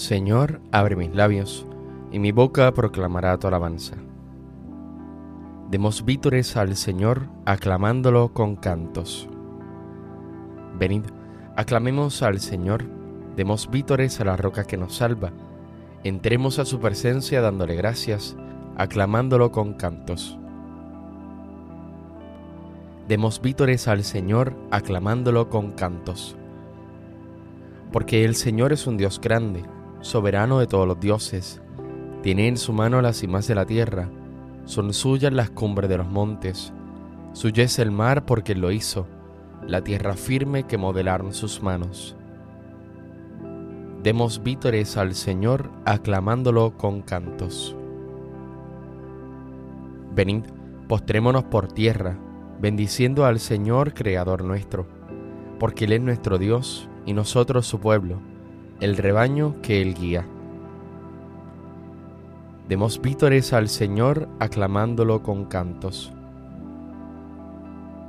Señor, abre mis labios, y mi boca proclamará tu alabanza. Demos vítores al Señor, aclamándolo con cantos. Venid, aclamemos al Señor, demos vítores a la roca que nos salva, entremos a su presencia dándole gracias, aclamándolo con cantos. Demos vítores al Señor, aclamándolo con cantos. Porque el Señor es un Dios grande, soberano de todos los dioses. Tiene en su mano las cimas de la tierra, son suyas las cumbres de los montes. Suyo es el mar porque lo hizo, la tierra firme que modelaron sus manos. Demos vítores al Señor aclamándolo con cantos. Venid, postrémonos por tierra, bendiciendo al Señor Creador nuestro, porque Él es nuestro Dios y nosotros su pueblo el rebaño que Él guía. Demos vítores al Señor aclamándolo con cantos.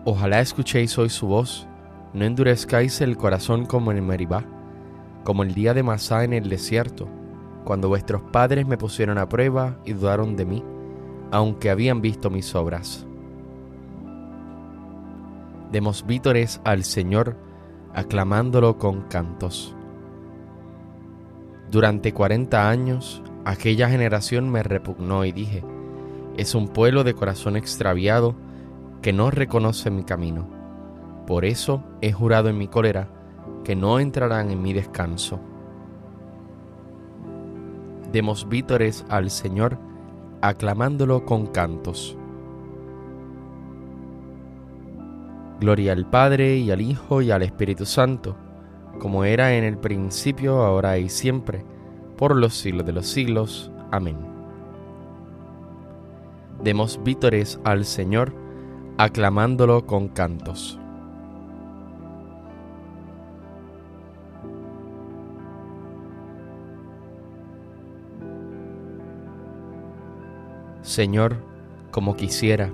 Ojalá escuchéis hoy su voz, no endurezcáis el corazón como en Meribá, como el día de Masá en el desierto, cuando vuestros padres me pusieron a prueba y dudaron de mí, aunque habían visto mis obras. Demos vítores al Señor aclamándolo con cantos. Durante cuarenta años aquella generación me repugnó y dije, es un pueblo de corazón extraviado que no reconoce mi camino. Por eso he jurado en mi cólera que no entrarán en mi descanso. Demos vítores al Señor, aclamándolo con cantos. Gloria al Padre y al Hijo y al Espíritu Santo como era en el principio, ahora y siempre, por los siglos de los siglos. Amén. Demos vítores al Señor, aclamándolo con cantos. Señor, como quisiera,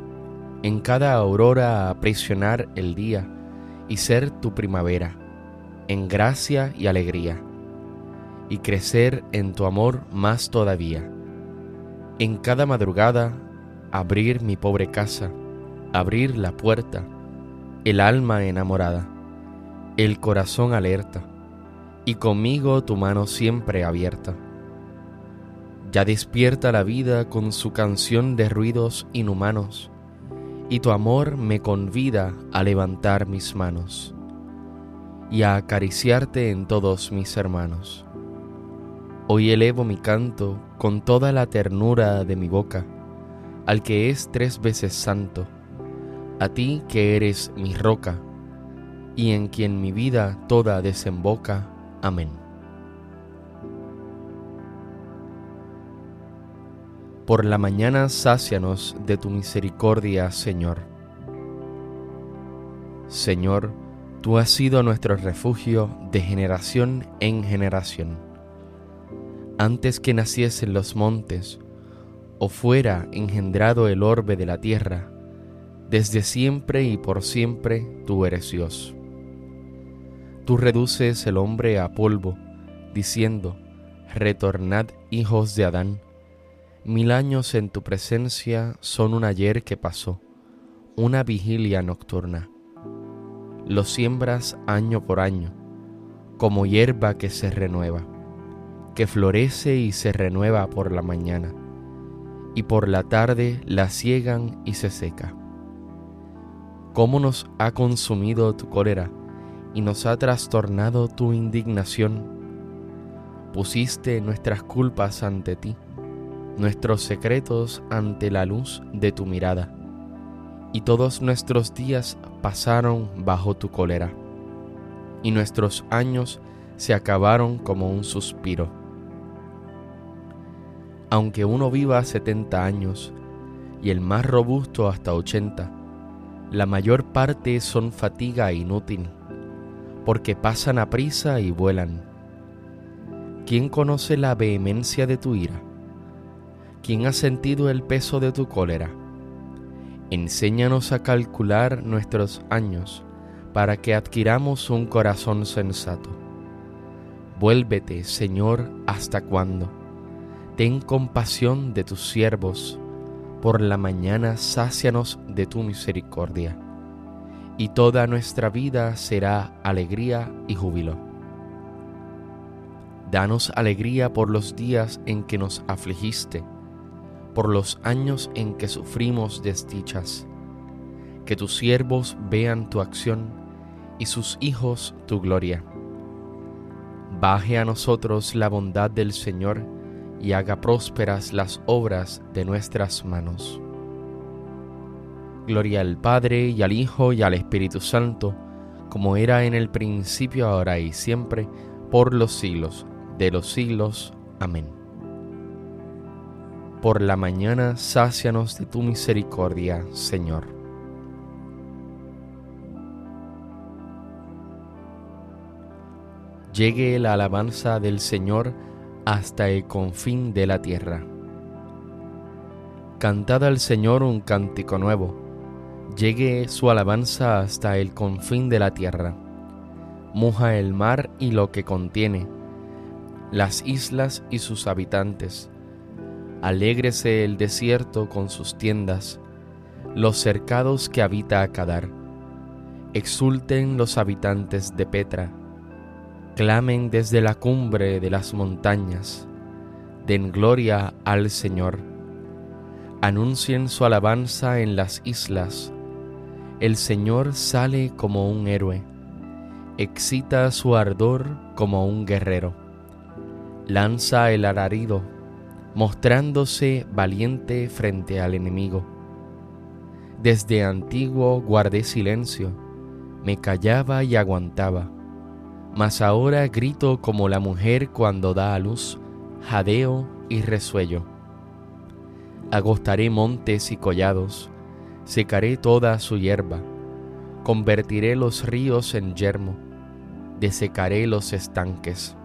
en cada aurora aprisionar el día y ser tu primavera en gracia y alegría, y crecer en tu amor más todavía. En cada madrugada, abrir mi pobre casa, abrir la puerta, el alma enamorada, el corazón alerta, y conmigo tu mano siempre abierta. Ya despierta la vida con su canción de ruidos inhumanos, y tu amor me convida a levantar mis manos y a acariciarte en todos mis hermanos. Hoy elevo mi canto con toda la ternura de mi boca, al que es tres veces santo, a ti que eres mi roca, y en quien mi vida toda desemboca. Amén. Por la mañana sácianos de tu misericordia, Señor. Señor, Tú has sido nuestro refugio de generación en generación. Antes que naciesen los montes, o fuera engendrado el orbe de la tierra, desde siempre y por siempre tú eres Dios. Tú reduces el hombre a polvo, diciendo, Retornad hijos de Adán. Mil años en tu presencia son un ayer que pasó, una vigilia nocturna lo siembras año por año, como hierba que se renueva, que florece y se renueva por la mañana, y por la tarde la ciegan y se seca. ¿Cómo nos ha consumido tu cólera y nos ha trastornado tu indignación? Pusiste nuestras culpas ante ti, nuestros secretos ante la luz de tu mirada y todos nuestros días pasaron bajo tu cólera, y nuestros años se acabaron como un suspiro. Aunque uno viva setenta años, y el más robusto hasta ochenta, la mayor parte son fatiga inútil, porque pasan a prisa y vuelan. ¿Quién conoce la vehemencia de tu ira? ¿Quién ha sentido el peso de tu cólera? Enséñanos a calcular nuestros años para que adquiramos un corazón sensato. Vuélvete, Señor, ¿hasta cuándo? Ten compasión de tus siervos, por la mañana sácianos de tu misericordia, y toda nuestra vida será alegría y júbilo. Danos alegría por los días en que nos afligiste, por los años en que sufrimos desdichas. Que tus siervos vean tu acción y sus hijos tu gloria Baje a nosotros la bondad del Señor y haga prósperas las obras de nuestras manos. Gloria al Padre y al Hijo y al Espíritu Santo, como era en el principio, ahora y siempre, por los siglos de los siglos. Amén. Por la mañana, sácianos de tu misericordia, Señor. llegue la alabanza del Señor hasta el confín de la tierra. Cantad al Señor un cántico nuevo, llegue su alabanza hasta el confín de la tierra. Muja el mar y lo que contiene, las islas y sus habitantes. Alégrese el desierto con sus tiendas, los cercados que habita Cadar. Exulten los habitantes de Petra clamen desde la cumbre de las montañas, den gloria al Señor, anuncien su alabanza en las islas, el Señor sale como un héroe, excita su ardor como un guerrero, lanza el alarido, mostrándose valiente frente al enemigo. Desde antiguo guardé silencio, me callaba y aguantaba mas ahora grito como la mujer cuando da a luz, jadeo y resuello. Agostaré montes y collados, secaré toda su hierba, convertiré los ríos en yermo, desecaré los estanques.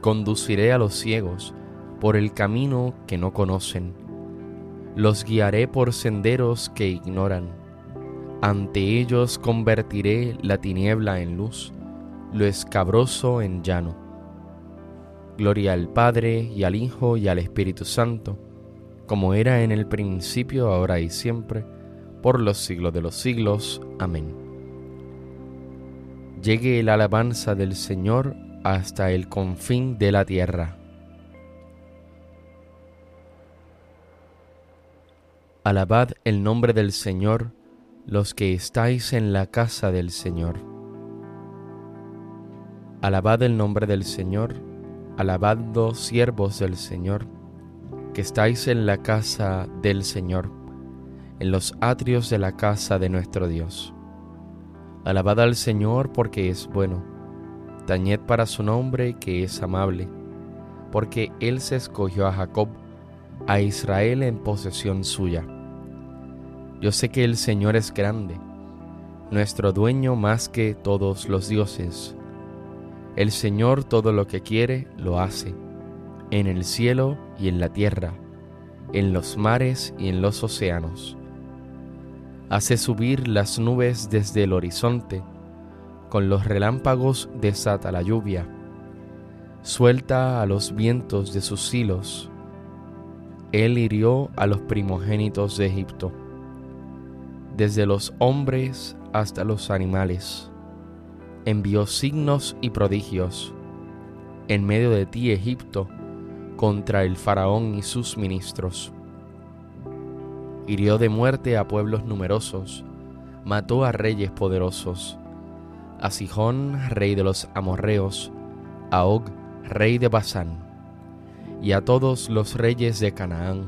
Conduciré a los ciegos por el camino que no conocen, los guiaré por senderos que ignoran. Ante ellos convertiré la tiniebla en luz lo escabroso en llano. Gloria al Padre y al Hijo y al Espíritu Santo, como era en el principio, ahora y siempre, por los siglos de los siglos. Amén. Llegue la alabanza del Señor hasta el confín de la tierra. Alabad el nombre del Señor, los que estáis en la casa del Señor. Alabad el nombre del Señor, alabad siervos del Señor, que estáis en la casa del Señor, en los atrios de la casa de nuestro Dios. Alabad al Señor porque es bueno, tañed para su nombre que es amable, porque Él se escogió a Jacob, a Israel en posesión suya. Yo sé que el Señor es grande, nuestro dueño más que todos los dioses el Señor todo lo que quiere lo hace, en el cielo y en la tierra, en los mares y en los océanos. Hace subir las nubes desde el horizonte, con los relámpagos desata la lluvia, suelta a los vientos de sus hilos. Él hirió a los primogénitos de Egipto, desde los hombres hasta los animales envió signos y prodigios en medio de ti, Egipto, contra el faraón y sus ministros. Hirió de muerte a pueblos numerosos, mató a reyes poderosos, a Sijón, rey de los amorreos, a Og, rey de Basán, y a todos los reyes de Canaán,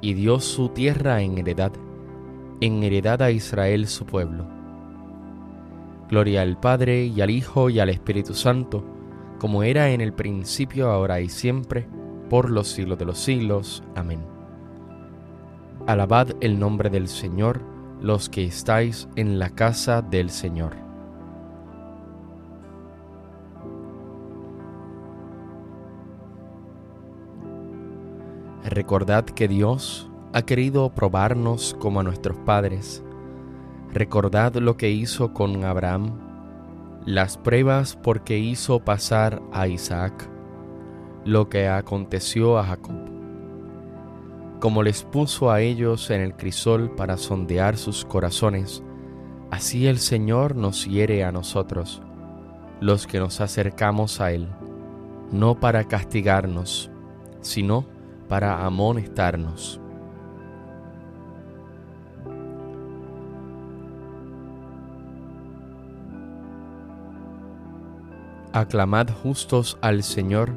y dio su tierra en heredad, en heredad a Israel su pueblo Gloria al Padre y al Hijo y al Espíritu Santo, como era en el principio, ahora y siempre, por los siglos de los siglos. Amén. Alabad el nombre del Señor, los que estáis en la casa del Señor. Recordad que Dios ha querido probarnos como a nuestros padres Recordad lo que hizo con Abraham. las pruebas porque hizo pasar a Isaac, lo que aconteció a Jacob. Como les puso a ellos en el crisol para sondear sus corazones, así el Señor nos hiere a nosotros, los que nos acercamos a Él, no para castigarnos, sino para amonestarnos. Aclamad justos al Señor,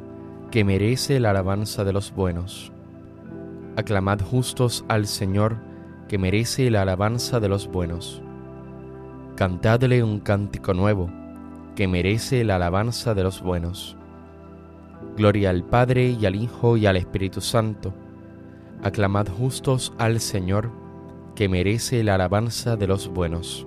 que merece la alabanza de los buenos. Aclamad justos al Señor, que merece la alabanza de los buenos. Cantadle un cántico nuevo, que merece la alabanza de los buenos. Gloria al Padre y al Hijo y al Espíritu Santo. Aclamad justos al Señor, que merece la alabanza de los buenos.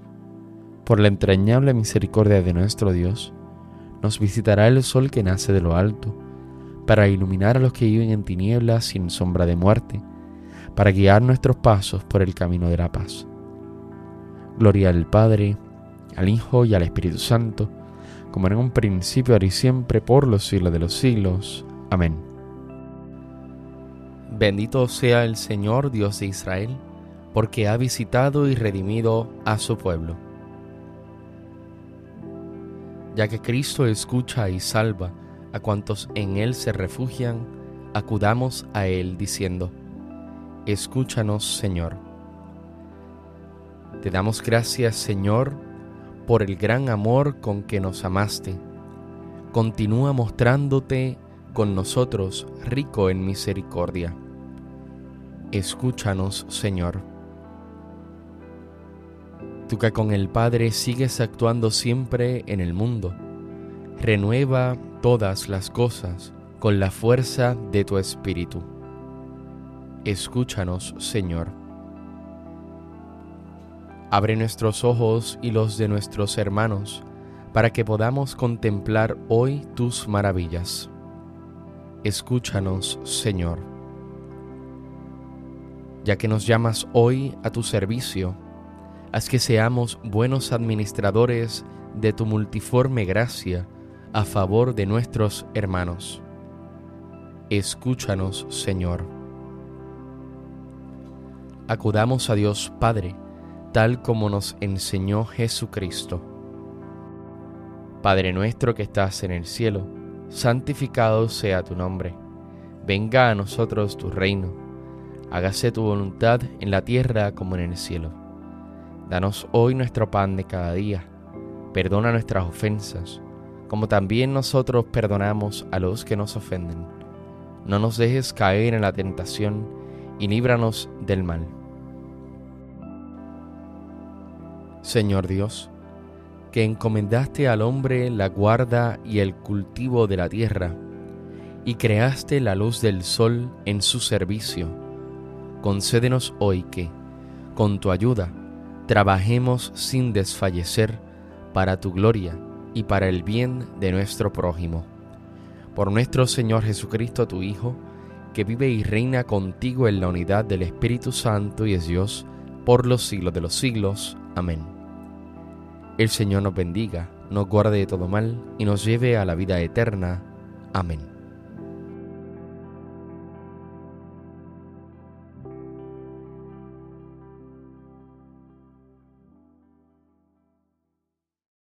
por la entrañable misericordia de nuestro Dios, nos visitará el sol que nace de lo alto, para iluminar a los que viven en tinieblas sin sombra de muerte, para guiar nuestros pasos por el camino de la paz. Gloria al Padre, al Hijo y al Espíritu Santo, como en un principio, ahora y siempre, por los siglos de los siglos. Amén. Bendito sea el Señor Dios de Israel, porque ha visitado y redimido a su pueblo ya que Cristo escucha y salva a cuantos en Él se refugian, acudamos a Él diciendo, Escúchanos Señor. Te damos gracias Señor por el gran amor con que nos amaste. Continúa mostrándote con nosotros rico en misericordia. Escúchanos Señor tú que con el Padre sigues actuando siempre en el mundo. Renueva todas las cosas con la fuerza de tu Espíritu. Escúchanos, Señor. Abre nuestros ojos y los de nuestros hermanos, para que podamos contemplar hoy tus maravillas. Escúchanos, Señor. Ya que nos llamas hoy a tu servicio, haz que seamos buenos administradores de tu multiforme gracia a favor de nuestros hermanos. Escúchanos, Señor. Acudamos a Dios Padre, tal como nos enseñó Jesucristo. Padre nuestro que estás en el cielo, santificado sea tu nombre. Venga a nosotros tu reino. Hágase tu voluntad en la tierra como en el cielo. Danos hoy nuestro pan de cada día. Perdona nuestras ofensas, como también nosotros perdonamos a los que nos ofenden. No nos dejes caer en la tentación y líbranos del mal. Señor Dios, que encomendaste al hombre la guarda y el cultivo de la tierra, y creaste la luz del sol en su servicio, concédenos hoy que, con tu ayuda, trabajemos sin desfallecer para tu gloria y para el bien de nuestro prójimo. Por nuestro Señor Jesucristo, tu Hijo, que vive y reina contigo en la unidad del Espíritu Santo y es Dios, por los siglos de los siglos. Amén. El Señor nos bendiga, nos guarde de todo mal y nos lleve a la vida eterna. Amén.